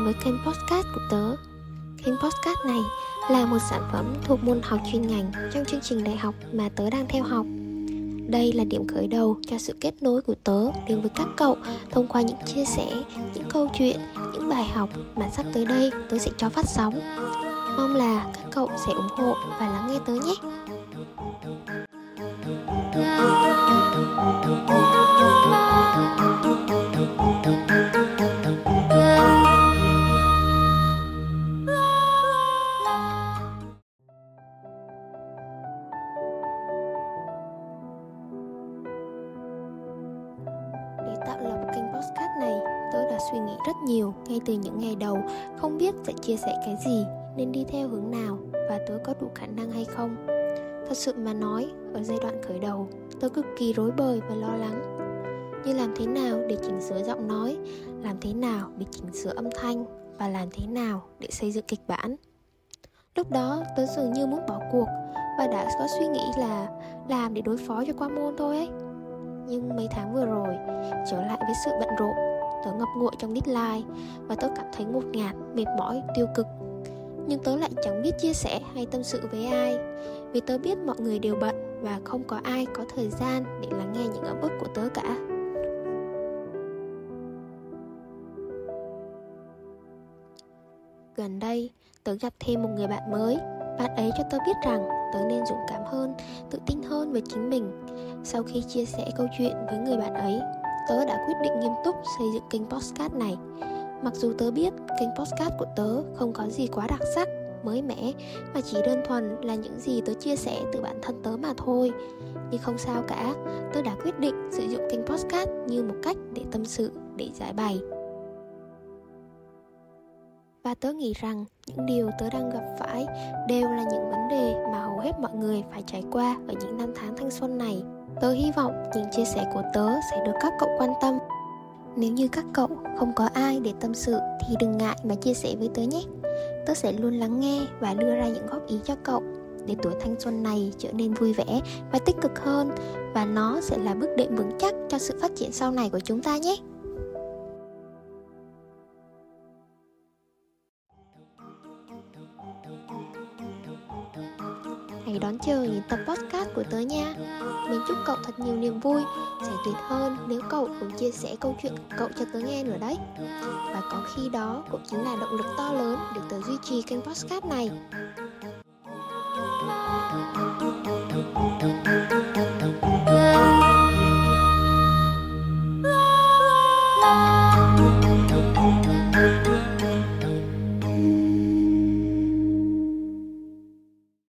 đến với kênh podcast của tớ Kênh podcast này là một sản phẩm thuộc môn học chuyên ngành trong chương trình đại học mà tớ đang theo học đây là điểm khởi đầu cho sự kết nối của tớ đến với các cậu thông qua những chia sẻ, những câu chuyện, những bài học mà sắp tới đây tớ sẽ cho phát sóng. Mong là các cậu sẽ ủng hộ và lắng nghe tớ nhé. Tạo lập kênh podcast này, tôi đã suy nghĩ rất nhiều ngay từ những ngày đầu không biết sẽ chia sẻ cái gì, nên đi theo hướng nào và tôi có đủ khả năng hay không. Thật sự mà nói, ở giai đoạn khởi đầu, tôi cực kỳ rối bời và lo lắng. Như làm thế nào để chỉnh sửa giọng nói, làm thế nào để chỉnh sửa âm thanh và làm thế nào để xây dựng kịch bản. Lúc đó tôi dường như muốn bỏ cuộc và đã có suy nghĩ là làm để đối phó cho qua môn thôi ấy. Nhưng mấy tháng vừa rồi, trở lại với sự bận rộn, tớ ngập ngụa trong deadline và tớ cảm thấy ngột ngạt, mệt mỏi, tiêu cực. Nhưng tớ lại chẳng biết chia sẻ hay tâm sự với ai, vì tớ biết mọi người đều bận và không có ai có thời gian để lắng nghe những ấm ức của tớ cả. Gần đây, tớ gặp thêm một người bạn mới. Bạn ấy cho tớ biết rằng tớ nên dũng cảm hơn, tự tin hơn với chính mình. Sau khi chia sẻ câu chuyện với người bạn ấy, tớ đã quyết định nghiêm túc xây dựng kênh podcast này. Mặc dù tớ biết kênh podcast của tớ không có gì quá đặc sắc, mới mẻ mà chỉ đơn thuần là những gì tớ chia sẻ từ bản thân tớ mà thôi. Nhưng không sao cả, tớ đã quyết định sử dụng kênh podcast như một cách để tâm sự, để giải bày và tớ nghĩ rằng những điều tớ đang gặp phải đều là những vấn đề mà hầu hết mọi người phải trải qua ở những năm tháng thanh xuân này. Tớ hy vọng những chia sẻ của tớ sẽ được các cậu quan tâm. Nếu như các cậu không có ai để tâm sự thì đừng ngại mà chia sẻ với tớ nhé. Tớ sẽ luôn lắng nghe và đưa ra những góp ý cho cậu để tuổi thanh xuân này trở nên vui vẻ và tích cực hơn và nó sẽ là bước đệm vững chắc cho sự phát triển sau này của chúng ta nhé. Hãy đón chờ những tập podcast của tớ nha. Mình chúc cậu thật nhiều niềm vui, Sẽ tuyệt hơn nếu cậu cũng chia sẻ câu chuyện của cậu cho tớ nghe nữa đấy. Và có khi đó cũng chính là động lực to lớn để tớ duy trì kênh podcast này.